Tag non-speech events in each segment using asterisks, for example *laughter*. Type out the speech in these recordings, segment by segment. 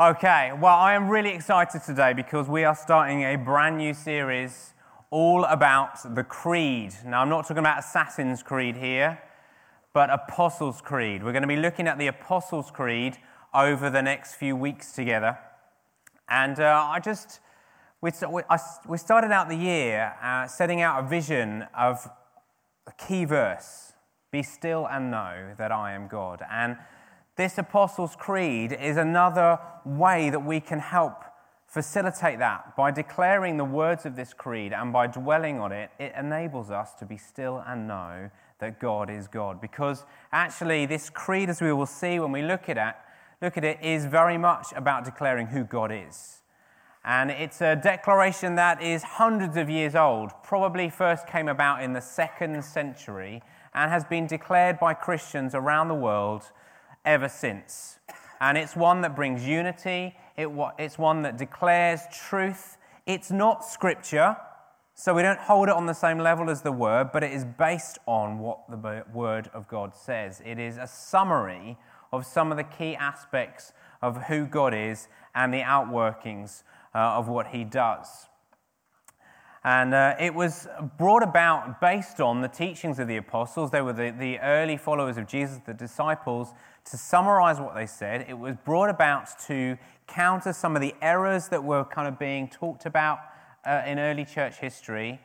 Okay, well, I am really excited today because we are starting a brand new series all about the Creed. Now, I'm not talking about Assassin's Creed here, but Apostles' Creed. We're going to be looking at the Apostles' Creed over the next few weeks together. And uh, I just, we, we started out the year uh, setting out a vision of a key verse Be still and know that I am God. And this Apostles' Creed is another way that we can help facilitate that. By declaring the words of this creed and by dwelling on it, it enables us to be still and know that God is God. Because actually, this creed, as we will see when we look at it, look at it, is very much about declaring who God is. And it's a declaration that is hundreds of years old, probably first came about in the second century, and has been declared by Christians around the world ever since. And it's one that brings unity, it, it's one that declares truth. It's not scripture, so we don't hold it on the same level as the word, but it is based on what the word of God says. It is a summary of some of the key aspects of who God is and the outworkings uh, of what he does. And uh, it was brought about based on the teachings of the apostles. They were the, the early followers of Jesus, the disciples. To summarize what they said, it was brought about to counter some of the errors that were kind of being talked about uh, in early church history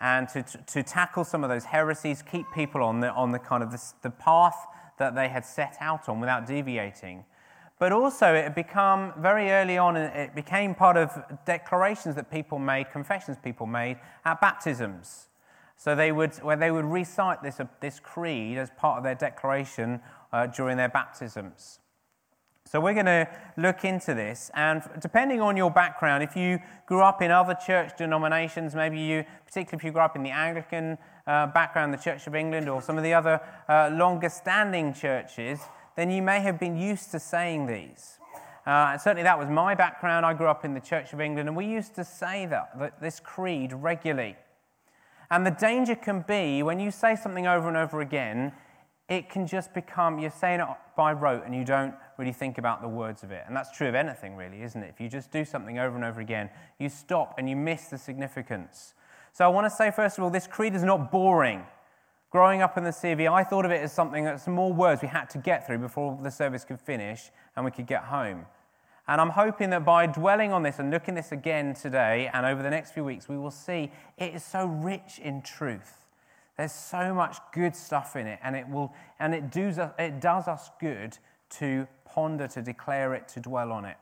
and to, to, to, tackle some of those heresies, keep people on the, on the kind of the, the path that they had set out on without deviating. But also, it had become very early on, it became part of declarations that people made, confessions people made at baptisms. So they would, where they would recite this, uh, this creed as part of their declaration uh, during their baptisms. So we're going to look into this, and depending on your background, if you grew up in other church denominations, maybe you, particularly if you grew up in the Anglican uh, background, the Church of England, or some of the other uh, longer standing churches, then you may have been used to saying these. Uh, certainly, that was my background. I grew up in the Church of England, and we used to say that, that, this creed regularly. And the danger can be when you say something over and over again, it can just become you're saying it by rote and you don't really think about the words of it. And that's true of anything, really, isn't it? If you just do something over and over again, you stop and you miss the significance. So I want to say, first of all, this creed is not boring. Growing up in the CV, I thought of it as something that's more words we had to get through before the service could finish and we could get home. And I'm hoping that by dwelling on this and looking this again today and over the next few weeks, we will see it is so rich in truth. There's so much good stuff in it, and it, will, and it, does, it does us good to ponder, to declare it, to dwell on it.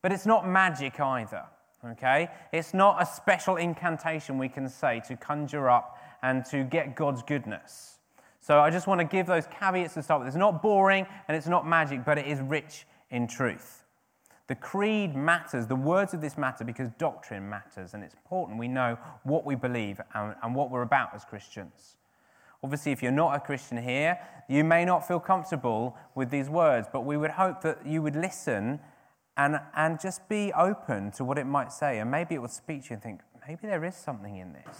But it's not magic either, okay? It's not a special incantation we can say to conjure up and to get God's goodness. So I just want to give those caveats to start with. It's not boring and it's not magic, but it is rich in truth. The creed matters, the words of this matter because doctrine matters, and it's important we know what we believe and, and what we're about as Christians. Obviously, if you're not a Christian here, you may not feel comfortable with these words, but we would hope that you would listen and, and just be open to what it might say. And maybe it will speak to you and think, maybe there is something in this.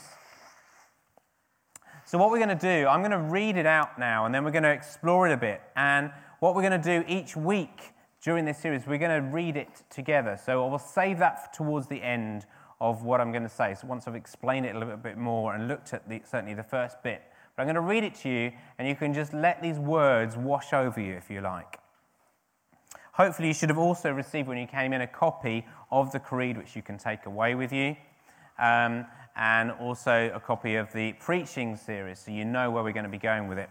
So, what we're going to do, I'm going to read it out now, and then we're going to explore it a bit. And what we're going to do each week during this series, we're going to read it together. So, I will save that towards the end of what I'm going to say. So, once I've explained it a little bit more and looked at the, certainly the first bit, but I'm going to read it to you, and you can just let these words wash over you if you like. Hopefully, you should have also received when you came in a copy of the Creed, which you can take away with you. Um, and also a copy of the preaching series so you know where we're going to be going with it.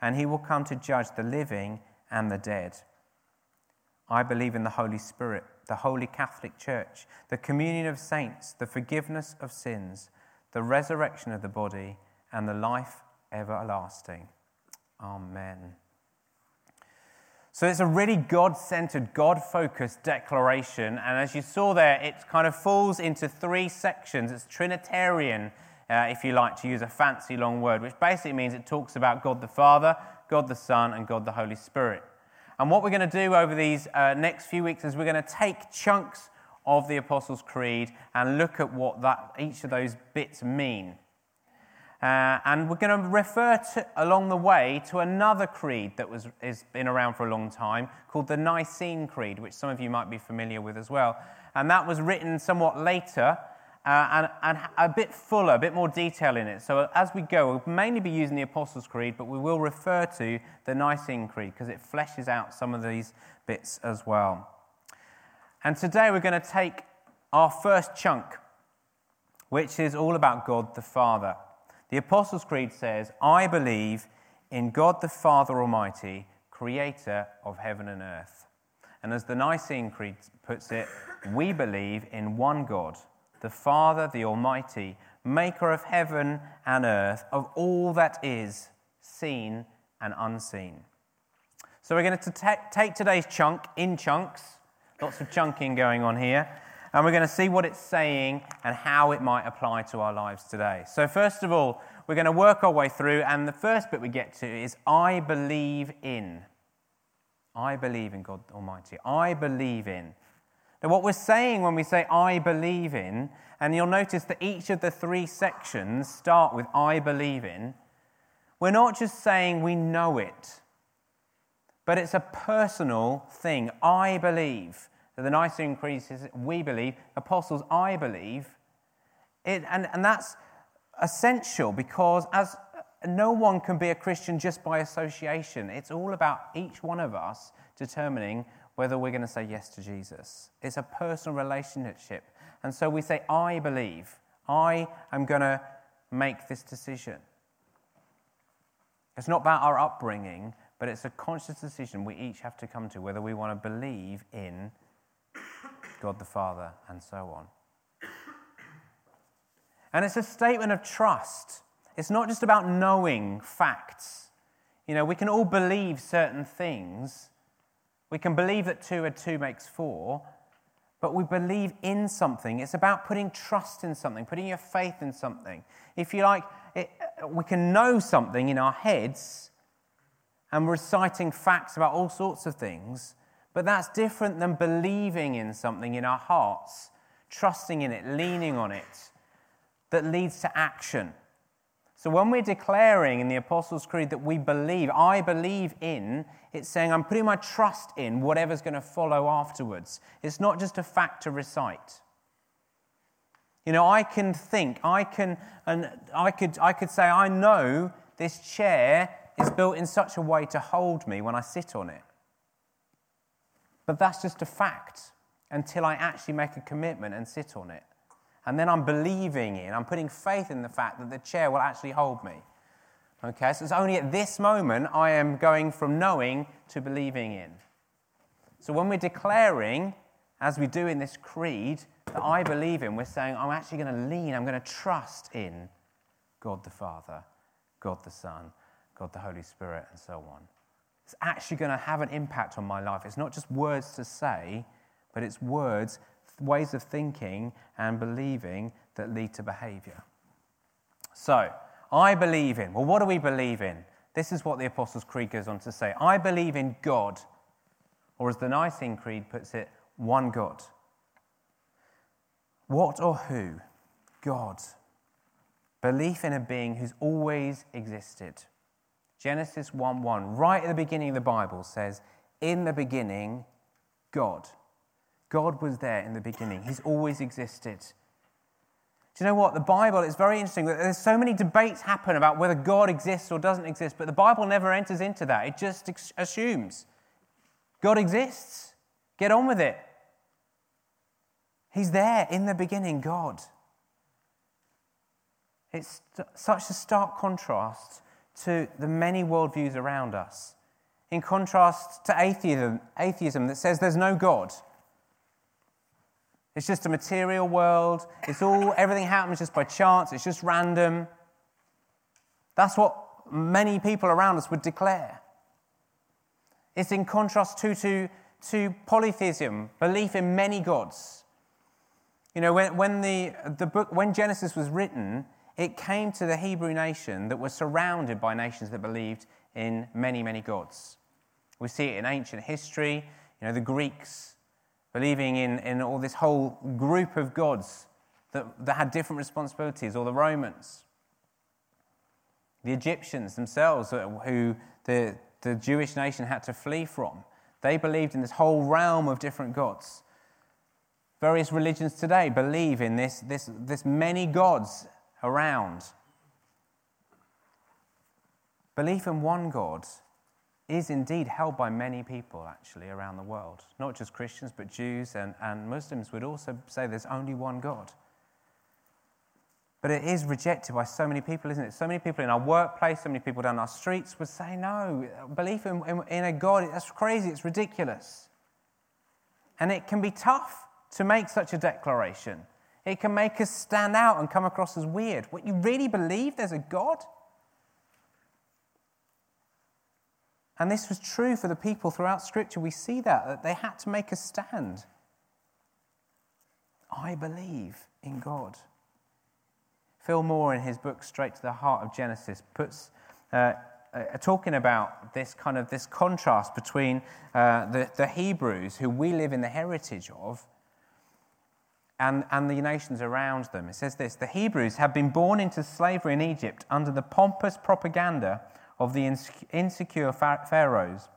and he will come to judge the living and the dead. I believe in the Holy Spirit, the Holy Catholic Church, the communion of saints, the forgiveness of sins, the resurrection of the body, and the life everlasting. Amen. So it's a really God centered, God focused declaration. And as you saw there, it kind of falls into three sections. It's Trinitarian, uh, if you like to use a fancy long word, which basically means it talks about God the Father, God the Son, and God the Holy Spirit. And what we're going to do over these uh, next few weeks is we're going to take chunks of the Apostles' Creed and look at what that, each of those bits mean. Uh, and we're going to refer to, along the way to another creed that was, has been around for a long time called the Nicene Creed, which some of you might be familiar with as well. And that was written somewhat later uh, and, and a bit fuller, a bit more detail in it. So as we go, we'll mainly be using the Apostles' Creed, but we will refer to the Nicene Creed because it fleshes out some of these bits as well. And today we're going to take our first chunk, which is all about God the Father. The Apostles' Creed says, I believe in God the Father Almighty, creator of heaven and earth. And as the Nicene Creed puts it, we believe in one God, the Father, the Almighty, maker of heaven and earth, of all that is seen and unseen. So we're going to take today's chunk in chunks, lots of chunking going on here, and we're going to see what it's saying and how it might apply to our lives today. So, first of all, we're going to work our way through, and the first bit we get to is I believe in. I believe in God Almighty. I believe in. Now, what we're saying when we say I believe in, and you'll notice that each of the three sections start with I believe in, we're not just saying we know it, but it's a personal thing. I believe. That the Nicene Creed says we believe, apostles, I believe. It, and, and that's essential because as no one can be a Christian just by association. It's all about each one of us determining whether we're going to say yes to Jesus. It's a personal relationship. And so we say, I believe. I am going to make this decision. It's not about our upbringing, but it's a conscious decision we each have to come to whether we want to believe in God the Father and so on. And it's a statement of trust. It's not just about knowing facts. You know, we can all believe certain things, we can believe that two and two makes four, but we believe in something. It's about putting trust in something, putting your faith in something. If you like, it, we can know something in our heads and reciting facts about all sorts of things, but that's different than believing in something in our hearts, trusting in it, leaning on it, that leads to action. So when we're declaring in the Apostles' Creed that we believe, I believe in, it's saying I'm putting my trust in whatever's going to follow afterwards. It's not just a fact to recite. You know, I can think, I can, and I could, I could say, I know this chair is built in such a way to hold me when I sit on it. But that's just a fact until I actually make a commitment and sit on it. And then I'm believing in, I'm putting faith in the fact that the chair will actually hold me. Okay, so it's only at this moment I am going from knowing to believing in. So when we're declaring, as we do in this creed, that I believe in, we're saying, I'm actually going to lean, I'm going to trust in God the Father, God the Son, God the Holy Spirit, and so on. It's actually going to have an impact on my life. It's not just words to say, but it's words ways of thinking and believing that lead to behavior. So, I believe in. Well, what do we believe in? This is what the Apostles' Creed goes on to say I believe in God, or as the Nicene Creed puts it, one God. What or who? God. Belief in a being who's always existed. Genesis 1 1, right at the beginning of the Bible, says, In the beginning, God. God was there in the beginning, He's always existed. Do you know what? The Bible it's very interesting. There's so many debates happen about whether God exists or doesn't exist, but the Bible never enters into that. It just assumes God exists. Get on with it. He's there in the beginning, God. It's such a stark contrast to the many worldviews around us. In contrast to atheism, atheism that says there's no God. It's just a material world. It's all, everything happens just by chance. It's just random. That's what many people around us would declare. It's in contrast to, to, to polytheism, belief in many gods. You know, when, when, the, the book, when Genesis was written, it came to the Hebrew nation that was surrounded by nations that believed in many, many gods. We see it in ancient history, you know, the Greeks believing in, in all this whole group of gods that, that had different responsibilities, or the Romans, the Egyptians themselves, uh, who the, the Jewish nation had to flee from. They believed in this whole realm of different gods. Various religions today believe in this, this, this many gods around. Belief in one God is indeed held by many people actually around the world. Not just Christians, but Jews and, and Muslims would also say there's only one God. But it is rejected by so many people, isn't it? So many people in our workplace, so many people down our streets would say, no, belief in, in, in a God, that's crazy, it's ridiculous. And it can be tough to make such a declaration. It can make us stand out and come across as weird. What, you really believe there's a God? And this was true for the people throughout Scripture. We see that, that they had to make a stand. I believe in God. Phil Moore, in his book Straight to the Heart of Genesis, puts uh, uh, talking about this kind of this contrast between uh, the, the Hebrews, who we live in the heritage of, and, and the nations around them. It says this The Hebrews have been born into slavery in Egypt under the pompous propaganda of the insecure pharaohs.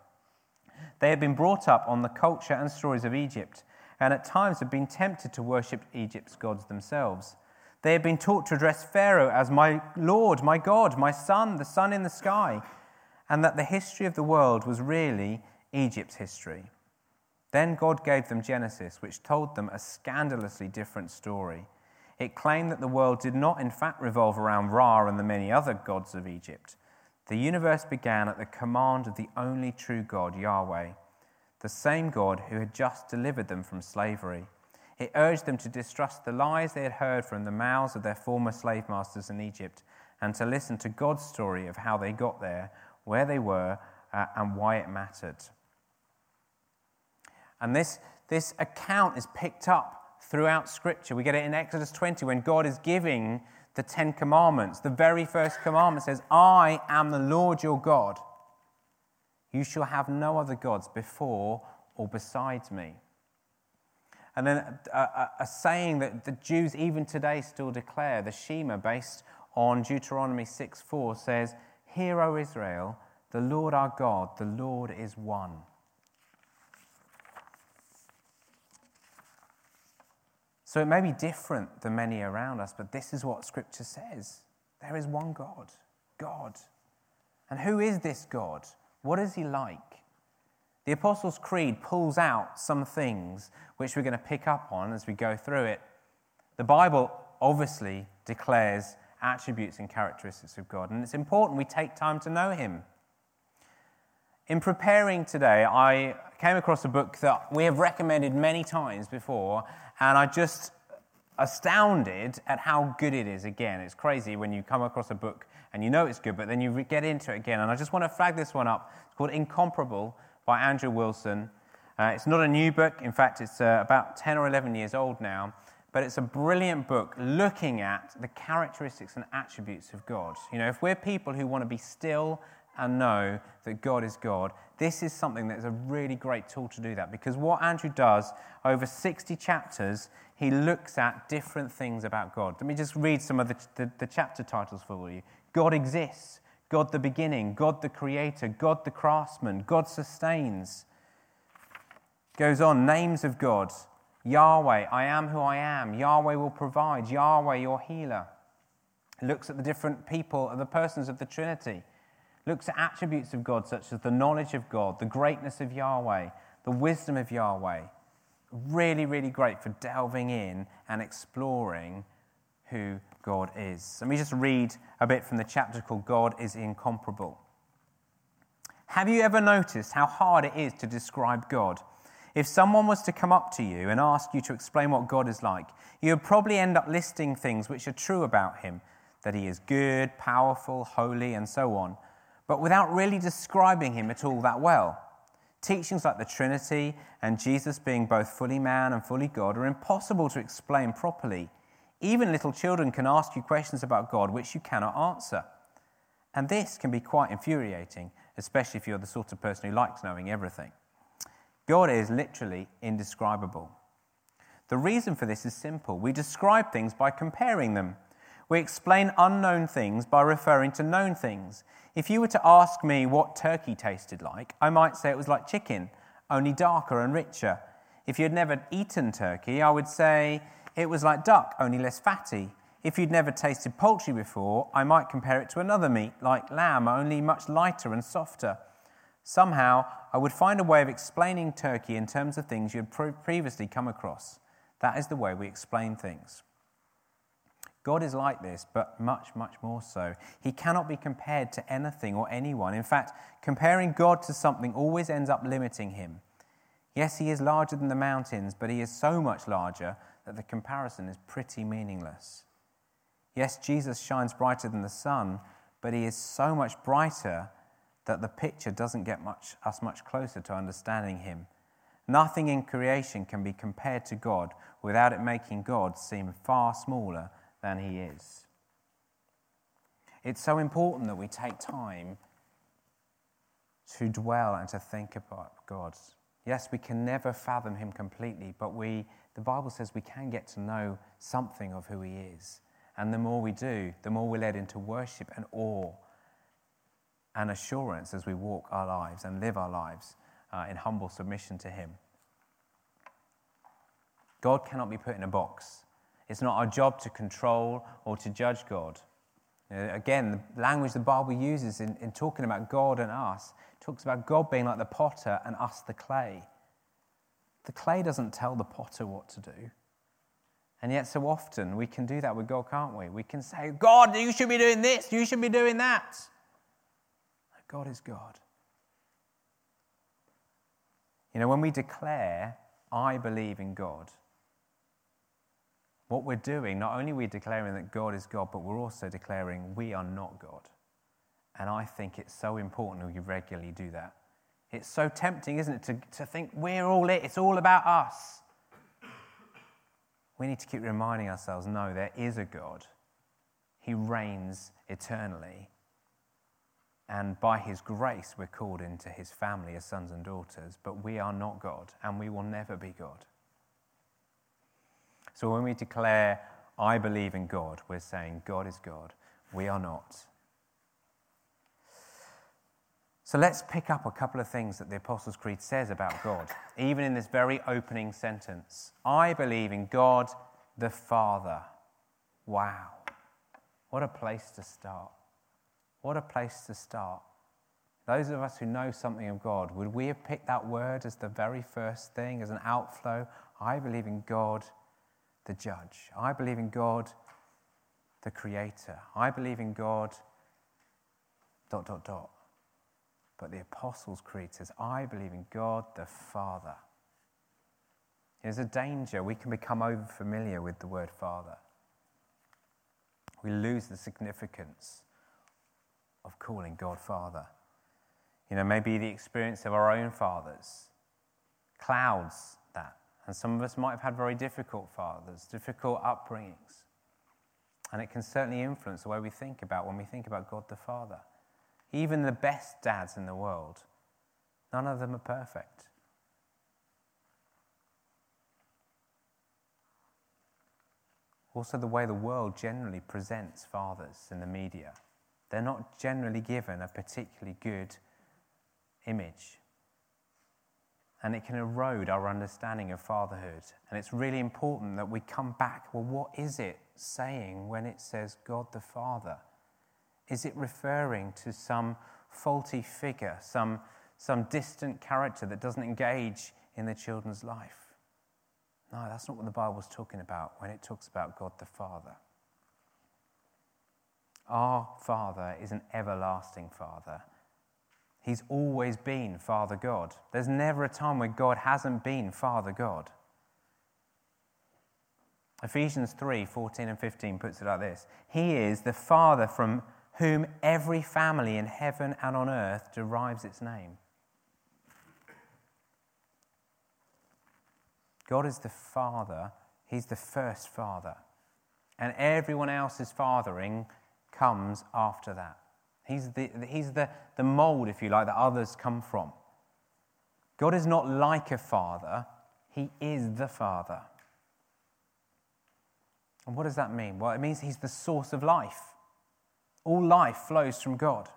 They had been brought up on the culture and stories of Egypt, and at times had been tempted to worship Egypt's gods themselves. They had been taught to address Pharaoh as my Lord, my God, my son, the sun in the sky, and that the history of the world was really Egypt's history. Then God gave them Genesis, which told them a scandalously different story. It claimed that the world did not, in fact, revolve around Ra and the many other gods of Egypt. The universe began at the command of the only true God, Yahweh, the same God who had just delivered them from slavery. It urged them to distrust the lies they had heard from the mouths of their former slave masters in Egypt and to listen to God's story of how they got there, where they were, uh, and why it mattered. And this, this account is picked up throughout Scripture. We get it in Exodus 20 when God is giving the Ten Commandments. The very first commandment says, I am the Lord your God. You shall have no other gods before or besides me. And then a, a, a, saying that the Jews even today still declare, the Shema, based on Deuteronomy 6 4, says, Hear, O Israel, the Lord our God, the Lord is one. So it may be different than many around us, but this is what Scripture says. There is one God, God. And who is this God? What is he like? The Apostles' Creed pulls out some things which we're going to pick up on as we go through it. The Bible obviously declares attributes and characteristics of God, and it's important we take time to know Him. In preparing today, I came across a book that we have recommended many times before, and I just astounded at how good it is again. It's crazy when you come across a book and you know it's good, but then you get into it again. And I just want to flag this one up. It's called Incomparable by Andrew Wilson. Uh, it's not a new book, in fact, it's uh, about 10 or 11 years old now, but it's a brilliant book looking at the characteristics and attributes of God. You know, if we're people who want to be still and know that God is God, this is something that is a really great tool to do that because what Andrew does over 60 chapters, he looks at different things about God. Let me just read some of the, the, the chapter titles for you God exists. God the beginning, God the creator, God the craftsman, God sustains. Goes on, names of God Yahweh, I am who I am. Yahweh will provide. Yahweh, your healer. Looks at the different people, the persons of the Trinity. Looks at attributes of God, such as the knowledge of God, the greatness of Yahweh, the wisdom of Yahweh. Really, really great for delving in and exploring who God is. Let me just read a bit from the chapter called God is Incomparable. Have you ever noticed how hard it is to describe God? If someone was to come up to you and ask you to explain what God is like, you would probably end up listing things which are true about him that he is good, powerful, holy, and so on, but without really describing him at all that well. Teachings like the Trinity and Jesus being both fully man and fully God are impossible to explain properly. Even little children can ask you questions about God which you cannot answer. And this can be quite infuriating, especially if you're the sort of person who likes knowing everything. God is literally indescribable. The reason for this is simple we describe things by comparing them. We explain unknown things by referring to known things. If you were to ask me what turkey tasted like, I might say it was like chicken, only darker and richer. If you had never eaten turkey, I would say it was like duck, only less fatty. If you'd never tasted poultry before, I might compare it to another meat, like lamb, only much lighter and softer. Somehow, I would find a way of explaining turkey in terms of things you had previously come across. That is the way we explain things. God is like this, but much, much more so. He cannot be compared to anything or anyone. In fact, comparing God to something always ends up limiting him. Yes, he is larger than the mountains, but he is so much larger that the comparison is pretty meaningless. Yes, Jesus shines brighter than the sun, but he is so much brighter that the picture doesn't get much, us much closer to understanding him. Nothing in creation can be compared to God without it making God seem far smaller than he is. It's so important that we take time to dwell and to think about God. Yes, we can never fathom him completely, but we, the Bible says we can get to know something of who he is. And the more we do, the more we're led into worship and awe and assurance as we walk our lives and live our lives uh, in humble submission to him. God cannot be put in a box. It's not our job to control or to judge God. again, the language the Bible uses in, in talking about God and us talks about God being like the potter and us the clay. The clay doesn't tell the potter what to do. And yet, so often we can do that with God, can't we? We can say, God, you should be doing this, you should be doing that. God is God. You know, when we declare, I believe in God, what we're doing, not only are we declaring that God is God, but we're also declaring we are not God. And I think it's so important that we regularly do that. It's so tempting, isn't it, to, to think we're all it, it's all about us. We need to keep reminding ourselves no, there is a God. He reigns eternally. And by his grace, we're called into his family as sons and daughters, but we are not God, and we will never be God. So when we declare, I believe in God, we're saying, God is God. We are not. So let's pick up a couple of things that the Apostles' Creed says about God, even in this very opening sentence. I believe in God the Father. Wow. What a place to start. What a place to start. Those of us who know something of God, would we have picked that word as the very first thing, as an outflow? I believe in God the judge. I believe in God, the creator. I believe in God, dot, dot, dot. But the Apostles' Creed says, I believe in God the Father. There's a danger we can become over familiar with the word Father. We lose the significance of calling God Father. You know, maybe the experience of our own fathers clouds and some of us might have had very difficult fathers, difficult upbringings. And it can certainly influence the way we think about when we think about God the Father. Even the best dads in the world, none of them are perfect. Also, the way the world generally presents fathers in the media. They're not generally given a particularly good image and it can erode our understanding of fatherhood. And it's really important that we come back. Well, what is it saying when it says God the Father? Is it referring to some faulty figure, some, some distant character that doesn't engage in the children's life? No, that's not what the Bible's talking about when it talks about God the Father. Our Father is an everlasting Father He's always been Father God. There's never a time where God hasn't been Father God. Ephesians 3 14 and 15 puts it like this He is the Father from whom every family in heaven and on earth derives its name. God is the Father, He's the first Father. And everyone else's fathering comes after that. He's the, he's the, the mold, if you like, that others come from. God is not like a father, He is the Father. And what does that mean? Well, it means He's the source of life. All life flows from God.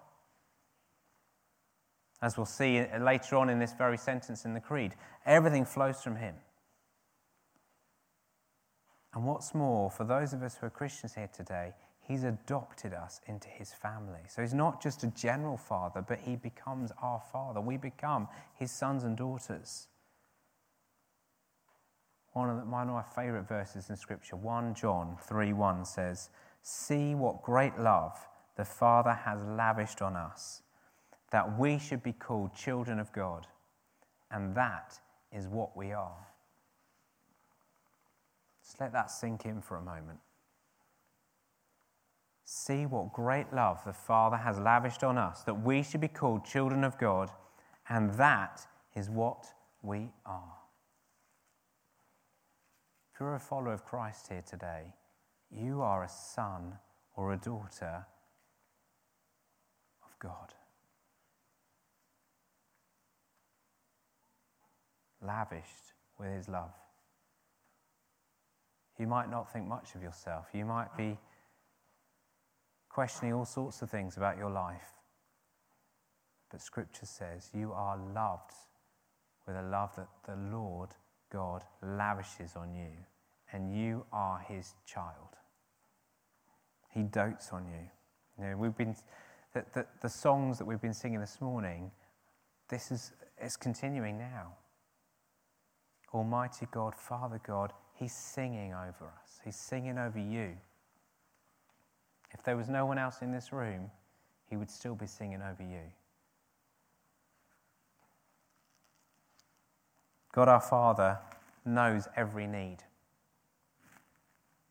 As we'll see later on in this very sentence in the Creed, everything flows from Him. And what's more, for those of us who are Christians here today, He's adopted us into His family. So He's not just a general father, but He becomes our father. We become His sons and daughters. One of, the, one of my favorite verses in Scripture, 1 John 3 1 says, See what great love the Father has lavished on us, that we should be called children of God. And that is what we are. Just let that sink in for a moment. See what great love the Father has lavished on us, that we should be called children of God, and that is what we are. If you're a follower of Christ here today, you are a son or a daughter of God. Lavished with his love. You might not think much of yourself. You might be questioning all sorts of things about your life. But Scripture says you are loved with a love that the Lord God lavishes on you, and you are his child. He dotes on you. You know, we've been the, the, the songs that we've been singing this morning, this is it's continuing now. Almighty God, Father God, He's singing over us. He's singing over you. If there was no one else in this room, He would still be singing over you. God our Father knows every need,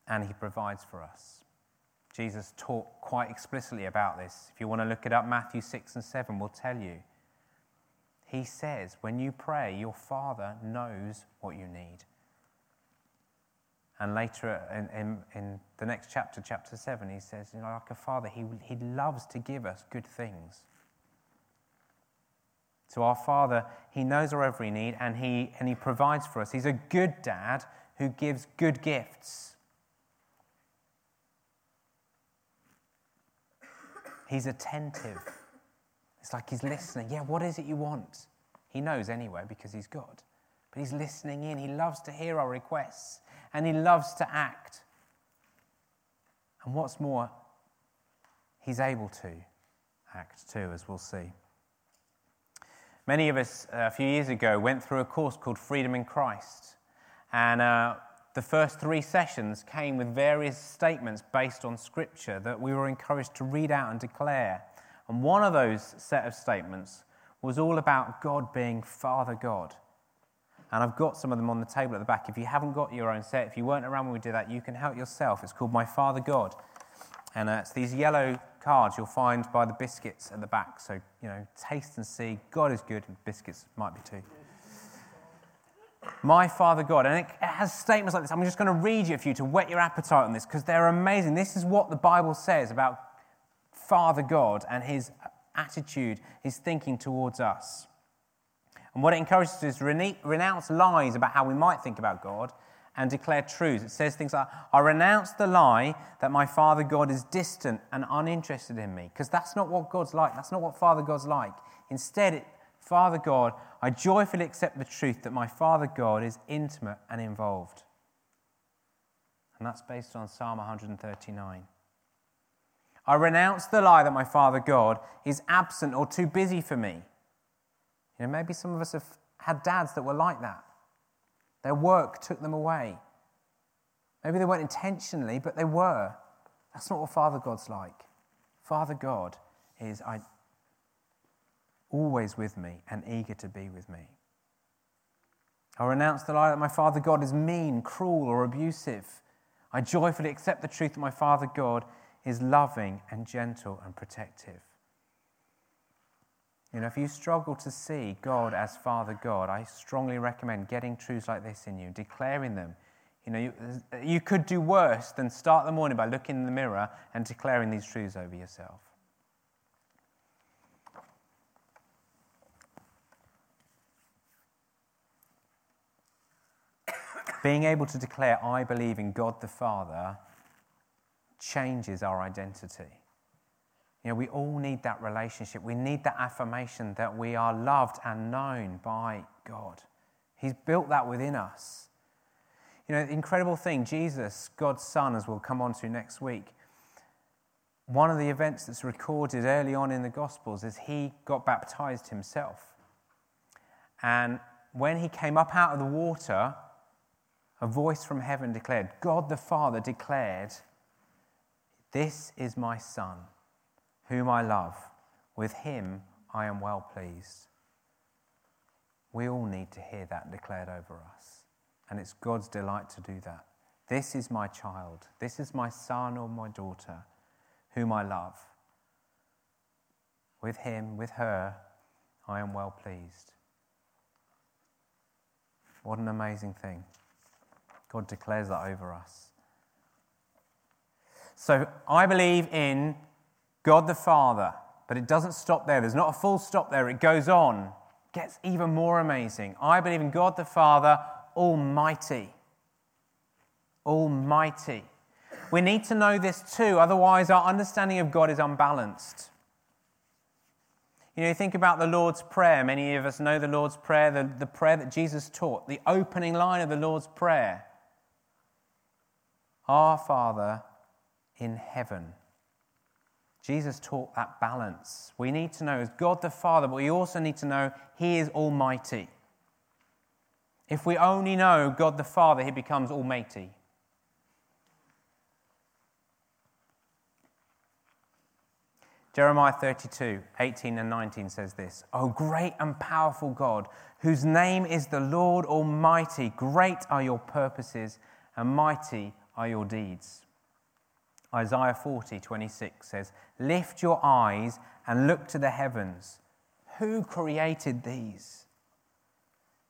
and He provides for us. Jesus taught quite explicitly about this. If you want to look it up, Matthew 6 and 7 will tell you. He says, when you pray, your Father knows what you need. And later in, in, in, the next chapter, chapter 7, he says, you know, like a father, he, he loves to give us good things. So our Father, He knows our every need and he, and he provides for us. He's a good dad who gives good gifts. He's attentive. It's like He's listening. Yeah, what is it you want? He knows anyway because He's God. But He's listening in. He loves to hear our requests and He loves to act. And what's more, He's able to act too, as we'll see. Many of us uh, a few years ago went through a course called Freedom in Christ. And uh, the first three sessions came with various statements based on Scripture that we were encouraged to read out and declare. And one of those set of statements was all about God being Father God. And I've got some of them on the table at the back. If you haven't got your own set, if you weren't around when we did that, you can help yourself. It's called My Father God. And uh, it's these yellow cards you'll find by the biscuits at the back. So, you know, taste and see. God is good, and biscuits might be too. My Father God. And it has statements like this. I'm just going to read you a few to whet your appetite on this because they're amazing. This is what the Bible says about Father God and his attitude, his thinking towards us. And what it encourages us to is renounce lies about how we might think about God and declare truths. It says things like, I renounce the lie that my Father God is distant and uninterested in me, because that's not what God's like. That's not what Father God's like. Instead, it, Father God, I joyfully accept the truth that my Father God is intimate and involved. And that's based on Psalm 139. I renounce the lie that my Father God is absent or too busy for me. You know, maybe some of us have had dads that were like that. Their work took them away. Maybe they weren't intentionally, but they were. That's not what Father God's like. Father God is I, always with me and eager to be with me. I renounce the lie that my Father God is mean, cruel, or abusive. I joyfully accept the truth that my Father God is loving and gentle and protective. You know, if you struggle to see God as Father God, I strongly recommend getting truths like this in you, declaring them. You know, you, you could do worse than start the morning by looking in the mirror and declaring these truths over yourself. Being able to declare, I believe in God the Father, changes our identity. You know, we all need that relationship. We need that affirmation that we are loved and known by God. He's built that within us. You know, the incredible thing, Jesus, God's Son, as we'll come on to next week, one of the events that's recorded early on in the Gospels is he got baptized himself. And when he came up out of the water, a voice from heaven declared, God the Father declared, This is my Son whom I love. With him I am well pleased. We all need to hear that declared over us. And it's God's delight to do that. This is my child. This is my son or my daughter, whom I love. With him, with her, I am well pleased. What an amazing thing. God declares that over us. So I believe in God the Father. But it doesn't stop there. There's not a full stop there. It goes on, gets even more amazing. I believe in God the Father, Almighty. Almighty. We need to know this too, otherwise, our understanding of God is unbalanced. You know, you think about the Lord's Prayer. Many of us know the Lord's Prayer, the, the prayer that Jesus taught, the opening line of the Lord's Prayer Our Father in heaven Jesus taught that balance. We need to know as God the Father, but we also need to know He is Almighty. If we only know God the Father, He becomes Almighty. Jeremiah 32, 18 and 19 says this O great and powerful God, whose name is the Lord Almighty, great are your purposes and mighty are your deeds. Isaiah 40, 26 says, Lift your eyes and look to the heavens. Who created these?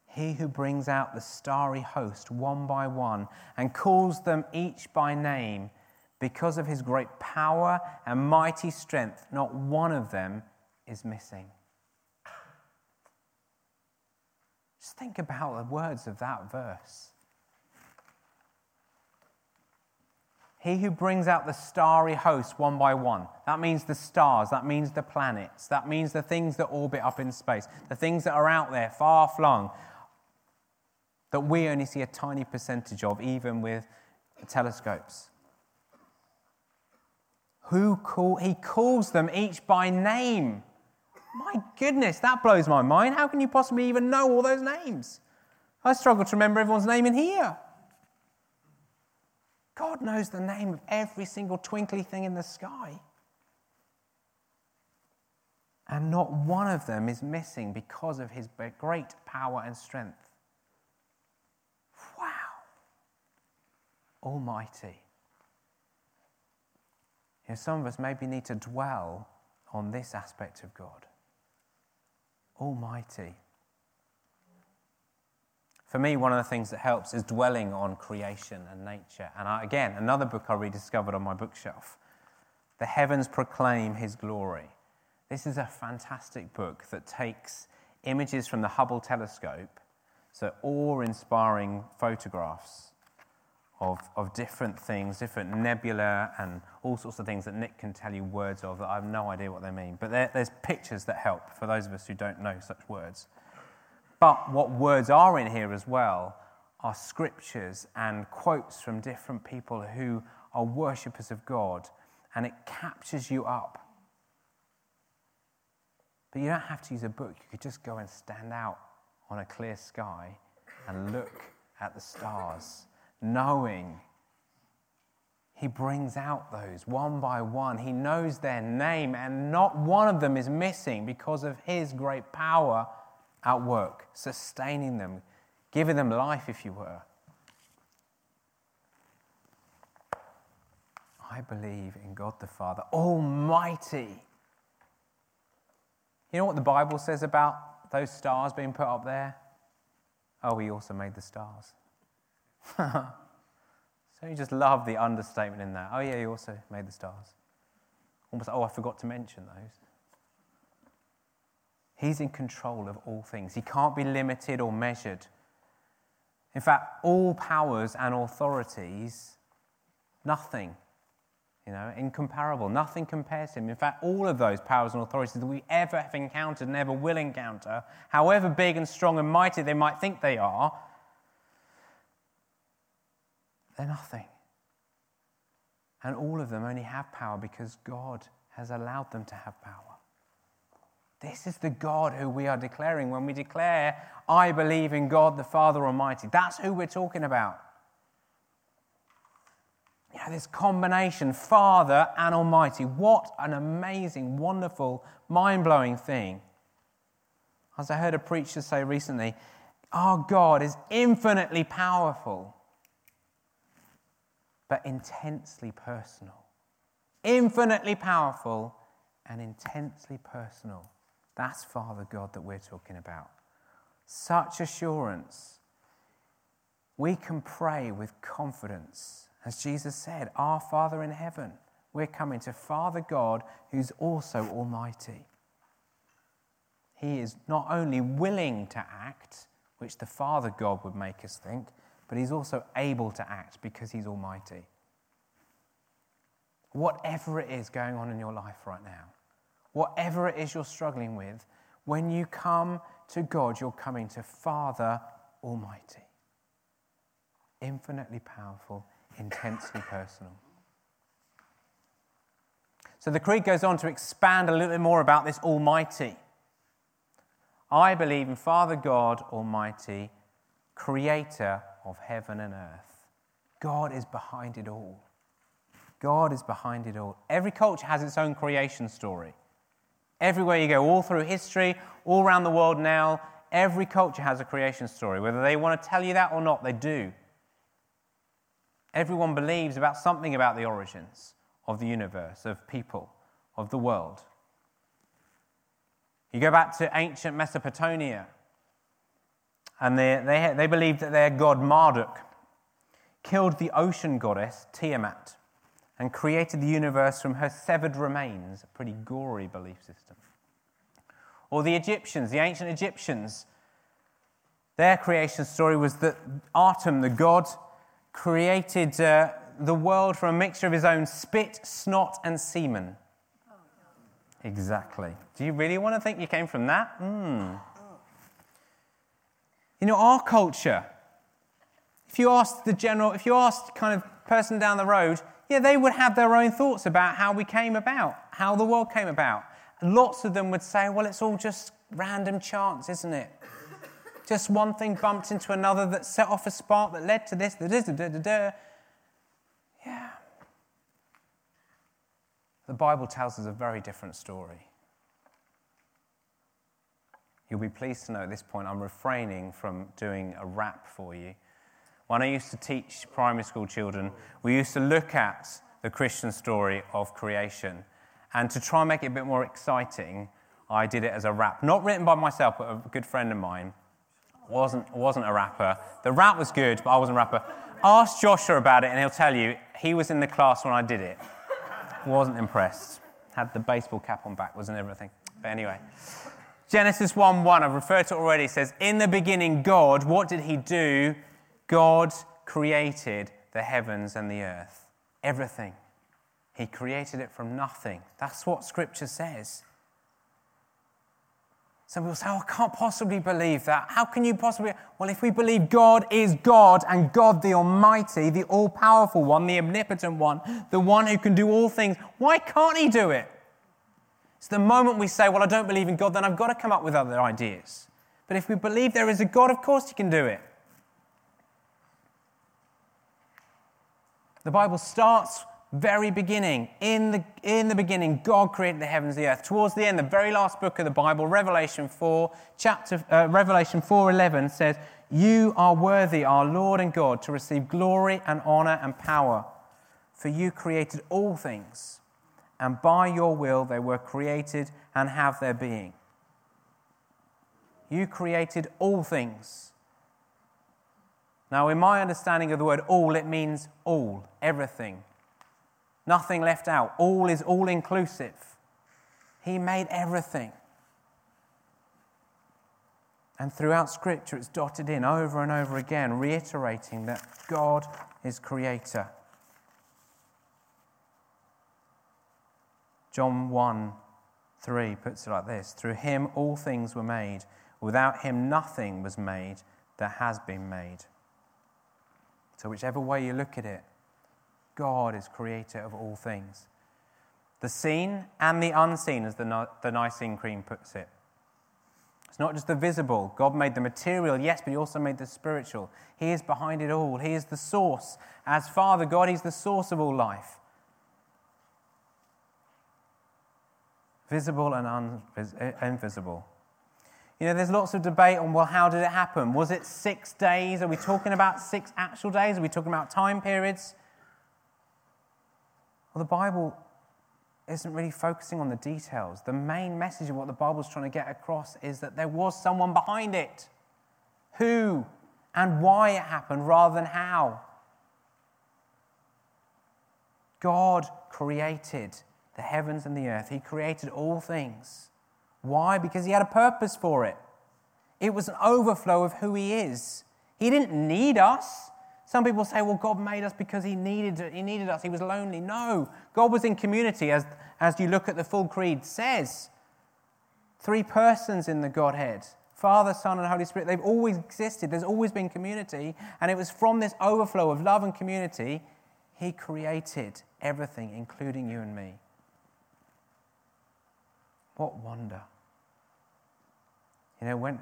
He who brings out the starry host one by one and calls them each by name, because of his great power and mighty strength, not one of them is missing. Just think about the words of that verse. He who brings out the starry hosts one by one. That means the stars, that means the planets, that means the things that orbit up in space, the things that are out there, far flung, that we only see a tiny percentage of, even with telescopes. Who call, he calls them each by name. My goodness, that blows my mind. How can you possibly even know all those names? I struggle to remember everyone's name in here. God knows the name of every single twinkly thing in the sky. And not one of them is missing because of his great power and strength. Wow. Almighty. You know, some of us maybe need to dwell on this aspect of God. Almighty. For me, one of the things that helps is dwelling on creation and nature. And I, again, another book I rediscovered on my bookshelf The Heavens Proclaim His Glory. This is a fantastic book that takes images from the Hubble telescope, so awe inspiring photographs of, of different things, different nebula, and all sorts of things that Nick can tell you words of that I have no idea what they mean. But there, there's pictures that help for those of us who don't know such words. But what words are in here as well are scriptures and quotes from different people who are worshippers of God, and it captures you up. But you don't have to use a book, you could just go and stand out on a clear sky and look at the stars, knowing he brings out those one by one. He knows their name, and not one of them is missing because of his great power at work, sustaining them, giving them life, if you were. I believe in God the Father, Almighty. You know what the Bible says about those stars being put up there? Oh, he also made the stars. *laughs* so you just love the understatement in that. Oh, yeah, he also made the stars. Almost, oh, I forgot to mention those. He's in control of all things. He can't be limited or measured. In fact, all powers and authorities, nothing, you know, incomparable. Nothing compares to him. In fact, all of those powers and authorities that we ever have encountered and ever will encounter, however big and strong and mighty they might think they are, they're nothing. And all of them only have power because God has allowed them to have power. This is the God who we are declaring when we declare, I believe in God the Father Almighty. That's who we're talking about. You know, this combination, Father and Almighty. What an amazing, wonderful, mind blowing thing. As I heard a preacher say recently, our God is infinitely powerful, but intensely personal. Infinitely powerful and intensely personal. That's Father God that we're talking about. Such assurance. We can pray with confidence. As Jesus said, Our Father in heaven. We're coming to Father God who's also Almighty. He is not only willing to act, which the Father God would make us think, but He's also able to act because He's Almighty. Whatever it is going on in your life right now, whatever it is you're struggling with, when you come to God, you're coming to Father Almighty. Infinitely powerful, intensely personal. So the Creed goes on to expand a little bit more about this Almighty. I believe in Father God Almighty, creator of heaven and earth. God is behind it all. God is behind it all. Every culture has its own creation story. Everywhere you go, all through history, all around the world now, every culture has a creation story. Whether they want to tell you that or not, they do. Everyone believes about something about the origins of the universe, of people, of the world. You go back to ancient Mesopotamia, and they, they, they believed that their god Marduk killed the ocean goddess Tiamat and created the universe from her severed remains. A pretty gory belief system. Or the Egyptians, the ancient Egyptians, their creation story was that Atum, the god, created uh, the world from a mixture of his own spit, snot, and semen. Exactly. Do you really want to think you came from that? Mm. You know, our culture, if you asked the general, if you asked kind of person down the road, yeah, they would have their own thoughts about how we came about, how the world came about. lots of them would say, well, it's all just random chance, isn't it? Just one thing bumped into another that set off a spark that led to this. Da, da, da, yeah. The Bible tells us a very different story. You'll be pleased to know at this point I'm refraining from doing a rap for you when I used to teach primary school children, we used to look at the Christian story of creation. And to try and make it a bit more exciting, I did it as a rap. Not written by myself, but a good friend of mine. Wasn't, wasn't a rapper. The rap was good, but I wasn't a rapper. Ask Joshua about it, and he'll tell you he was in the class when I did it. Wasn't impressed. Had the baseball cap on backwards and everything. But anyway. Genesis 1 1, I've referred to it already, says, In the beginning, God, what did he do? God created the heavens and the earth, everything. He created it from nothing. That's what Scripture says. Some people say, Oh, I can't possibly believe that. How can you possibly? Well, if we believe God is God and God the Almighty, the all powerful one, the omnipotent one, the one who can do all things, why can't He do it? It's the moment we say, Well, I don't believe in God, then I've got to come up with other ideas. But if we believe there is a God, of course He can do it. The Bible starts very beginning. In the, in the beginning, God created the heavens and the earth. Towards the end, the very last book of the Bible, Revelation 4, chapter, uh, Revelation 4.11 says, You are worthy, our Lord and God, to receive glory and honor and power. For you created all things, and by your will they were created and have their being. You created all things. Now, in my understanding of the word all, it means all, everything. Nothing left out. All is all inclusive. He made everything. And throughout Scripture, it's dotted in over and over again, reiterating that God is creator. John 1 3 puts it like this Through him all things were made. Without him nothing was made that has been made. So, whichever way you look at it, God is creator of all things. The seen and the unseen, as the, the Nicene Creed puts it. It's not just the visible. God made the material, yes, but He also made the spiritual. He is behind it all. He is the source. As Father God, He's the source of all life. Visible and eh, invisible. You know, there's lots of debate on, well, how did it happen? Was it six days? Are we talking about six actual days? Are we talking about time periods? Well, the Bible isn't really focusing on the details. The main message of what the Bible's trying to get across is that there was someone behind it. Who and why it happened rather than how. God created the heavens and the earth, He created all things. Why? Because He had a purpose for it. It was an overflow of who He is. He didn't need us. Some people say, well, God made us because he needed, he needed us. He was lonely. No, God was in community, as, as you look at the full creed says. Three persons in the Godhead Father, Son, and Holy Spirit. They've always existed. There's always been community. And it was from this overflow of love and community, He created everything, including you and me. What wonder. You know, when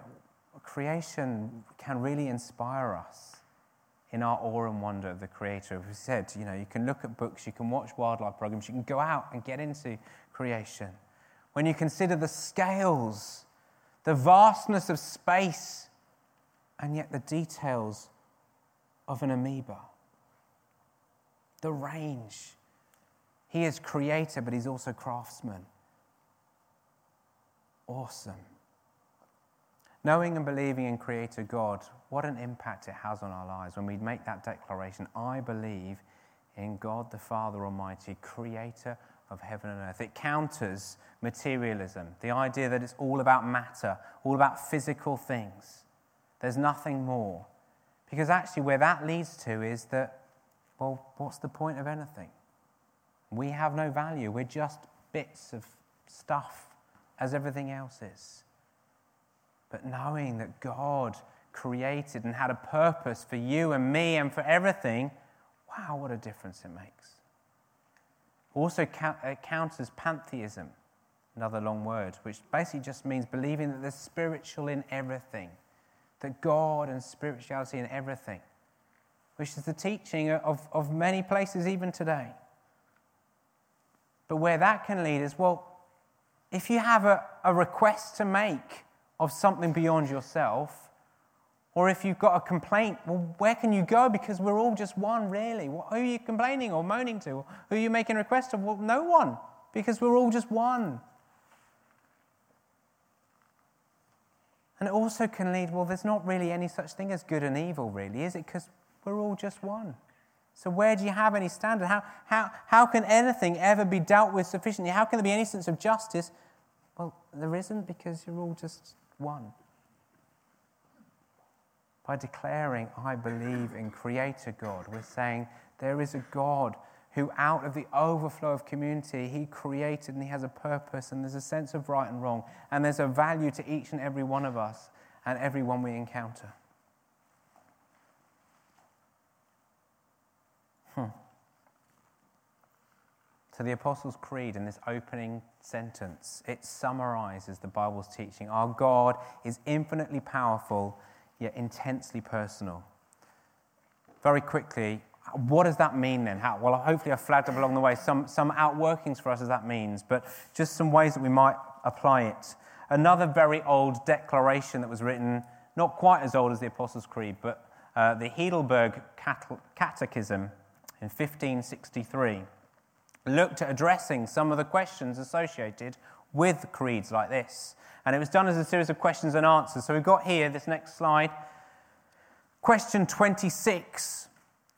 creation can really inspire us in our awe and wonder of the Creator. We said, you know, you can look at books, you can watch wildlife programs, you can go out and get into creation. When you consider the scales, the vastness of space, and yet the details of an amoeba, the range. He is creator, but he's also craftsman. Awesome. Knowing and believing in Creator God, what an impact it has on our lives when we make that declaration I believe in God the Father Almighty, Creator of heaven and earth. It counters materialism, the idea that it's all about matter, all about physical things. There's nothing more. Because actually, where that leads to is that, well, what's the point of anything? We have no value. We're just bits of stuff as everything else is. But knowing that God created and had a purpose for you and me and for everything, wow, what a difference it makes. Also, it counters pantheism, another long word, which basically just means believing that there's spiritual in everything, that God and spirituality in everything, which is the teaching of, of many places even today. But where that can lead is well, if you have a, a request to make, of something beyond yourself. Or if you've got a complaint, well, where can you go? Because we're all just one, really. Who are you complaining or moaning to? Who are you making requests request of? Well, no one, because we're all just one. And it also can lead, well, there's not really any such thing as good and evil, really, is it? Because we're all just one. So, where do you have any standard? How, how, how can anything ever be dealt with sufficiently? How can there be any sense of justice? Well, there isn't because you're all just one. By declaring, I believe in Creator God, we're saying there is a God who, out of the overflow of community, He created and He has a purpose, and there's a sense of right and wrong, and there's a value to each and every one of us and everyone we encounter. Hmm. So, the Apostles' Creed in this opening sentence, it summarizes the Bible's teaching. Our God is infinitely powerful, yet intensely personal. Very quickly, what does that mean then? How, well, hopefully, I've flagged up along the way some, some outworkings for us as that means, but just some ways that we might apply it. Another very old declaration that was written, not quite as old as the Apostles' Creed, but uh, the Heidelberg Catechism in 1563 looked at addressing some of the questions associated with creeds like this. And it was done as a series of questions and answers. So we've got here, this next slide. Question 26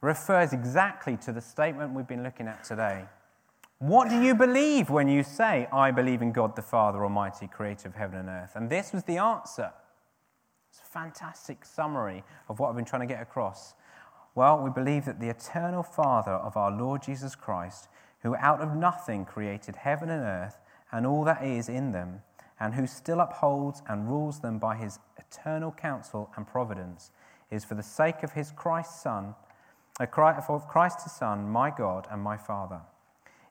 refers exactly to the statement we've been looking at today. What do you believe when you say, I believe in God the Father Almighty, creator of heaven and earth? And this was the answer. It's a fantastic summary of what I've been trying to get across. Well, we believe that the eternal Father of our Lord Jesus Christ, who out of nothing created heaven and earth and all that is in them, and who still upholds and rules them by his eternal counsel and providence, is for the sake of his Christ's Son, uh, for Christ's Son, my God and my Father.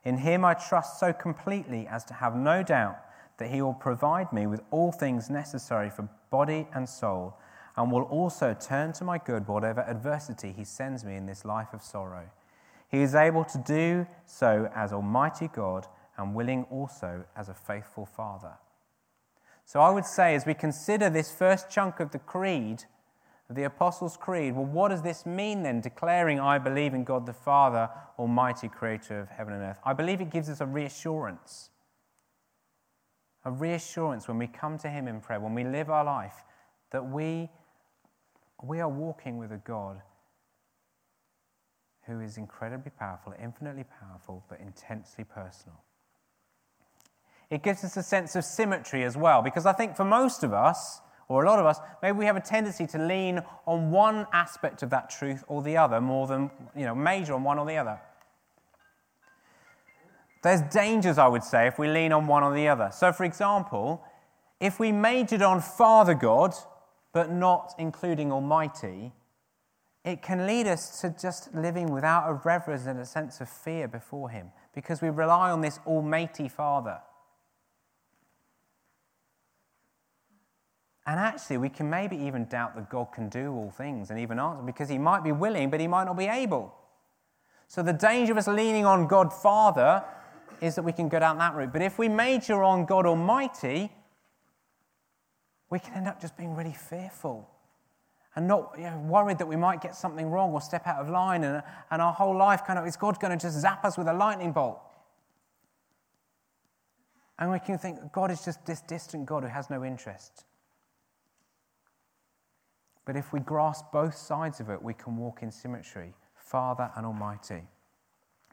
In him I trust so completely as to have no doubt that he will provide me with all things necessary for body and soul, and will also turn to my good whatever adversity he sends me in this life of sorrow. He is able to do so as Almighty God and willing also as a faithful Father. So I would say, as we consider this first chunk of the Creed, the Apostles' Creed. Well, what does this mean then, declaring, I believe in God the Father, Almighty Creator of heaven and earth? I believe it gives us a reassurance. A reassurance when we come to Him in prayer, when we live our life, that we, we are walking with a God who is incredibly powerful, infinitely powerful, but intensely personal. It gives us a sense of symmetry as well, because I think for most of us, or a lot of us, maybe we have a tendency to lean on one aspect of that truth or the other more than, you know, major on one or the other. There's dangers, I would say, if we lean on one or the other. So, for example, if we majored on Father God, but not including Almighty, it can lead us to just living without a reverence and a sense of fear before Him because we rely on this Almighty Father. And actually, we can maybe even doubt that God can do all things and even answer because he might be willing, but he might not be able. So, the danger of us leaning on God Father is that we can go down that route. But if we major on God Almighty, we can end up just being really fearful and not you know, worried that we might get something wrong or step out of line, and, and our whole life kind of is God going to just zap us with a lightning bolt? And we can think God is just this distant God who has no interest. But if we grasp both sides of it, we can walk in symmetry, Father and Almighty.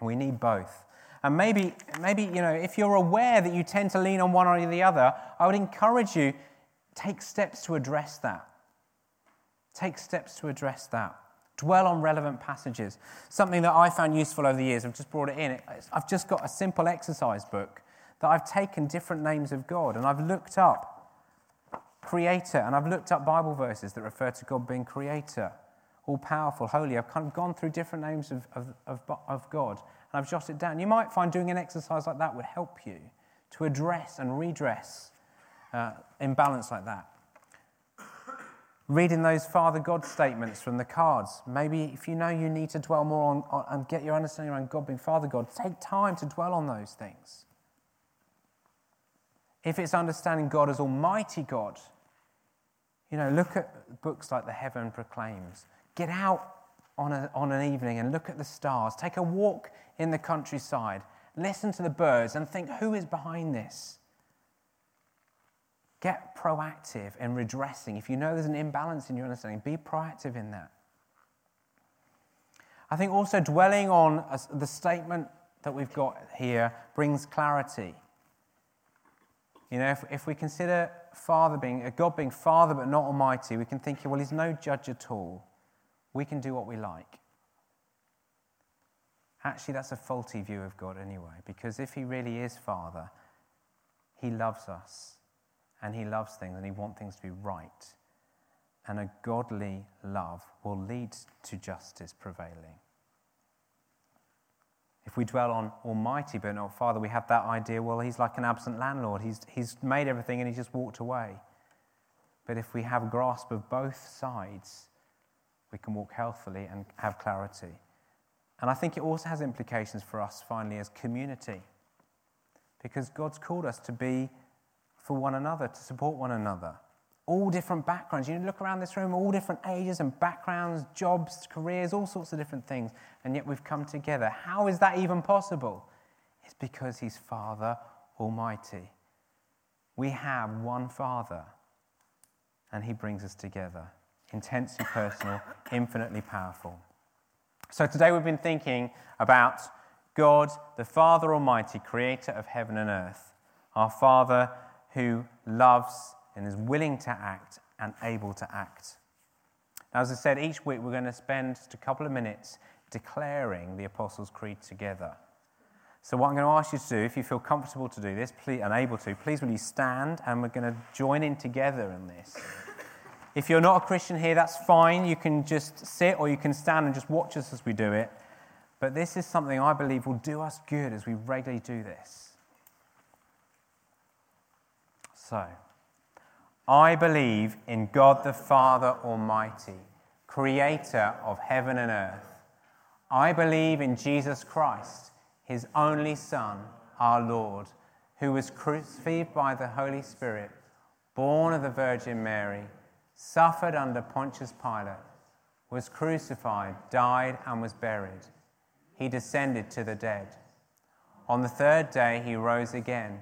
We need both. And maybe, maybe, you know, if you're aware that you tend to lean on one or the other, I would encourage you, take steps to address that. Take steps to address that. Dwell on relevant passages. Something that I found useful over the years, I've just brought it in. I've just got a simple exercise book that I've taken different names of God and I've looked up creator. And I've looked up Bible verses that refer to God being creator, all powerful, holy. I've kind of gone through different names of, of, of, of God and I've jotted down. You might find doing an exercise like that would help you to address and redress uh, imbalance like that. Reading those Father God statements from the cards. Maybe if you know you need to dwell more on, on and get your understanding around God being Father God, take time to dwell on those things. If it's understanding God as Almighty God, you know, look at books like The Heaven Proclaims. Get out on, a, on an evening and look at the stars. Take a walk in the countryside. Listen to the birds and think who is behind this? Get proactive in redressing. If you know there's an imbalance in your understanding, be proactive in that. I think also dwelling on the statement that we've got here brings clarity. You know, if, if we consider Father being, uh, God being Father but not Almighty, we can think, well, He's no judge at all. We can do what we like. Actually, that's a faulty view of God anyway, because if He really is Father, He loves us and He loves things and He wants things to be right. And a godly love will lead to justice prevailing. If we dwell on Almighty but not Father, we have that idea, well, he's like an absent landlord. He's, he's made everything and he's just walked away. But if we have grasp of both sides, we can walk healthily and have clarity. And I think it also has implications for us, finally, as community. Because God's called us to be for one another, to support one another all different backgrounds. You look around this room, all different ages and backgrounds, jobs, careers, all sorts of different things, and yet we've come together. How is that even possible? It's because He's Father Almighty. We have one Father, and He brings us together. Intensely personal, *laughs* infinitely powerful. So today we've been thinking about God, the Father Almighty, creator of heaven and earth, our Father who loves and is willing to act and able to act. Now, as I said, each week we're going to spend just a couple of minutes declaring the Apostles' Creed together. So, what I'm going to ask you to do, if you feel comfortable to do this please, and able to, please will you stand and we're going to join in together in this. If you're not a Christian here, that's fine. You can just sit or you can stand and just watch us as we do it. But this is something I believe will do us good as we regularly do this. So, I believe in God the Father Almighty, creator of heaven and earth. I believe in Jesus Christ, his only Son, our Lord, who was crucified by the Holy Spirit, born of the Virgin Mary, suffered under Pontius Pilate, was crucified, died, and was buried he descended to the dead. On the third day, he rose again.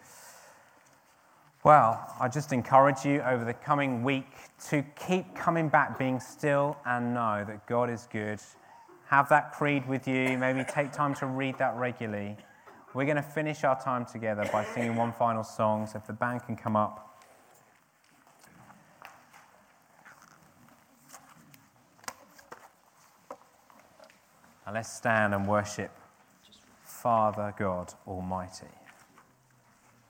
Well, I just encourage you over the coming week to keep coming back, being still, and know that God is good. Have that creed with you. Maybe take time to read that regularly. We're going to finish our time together by singing one final song. So if the band can come up. Let's stand and worship Father God Almighty.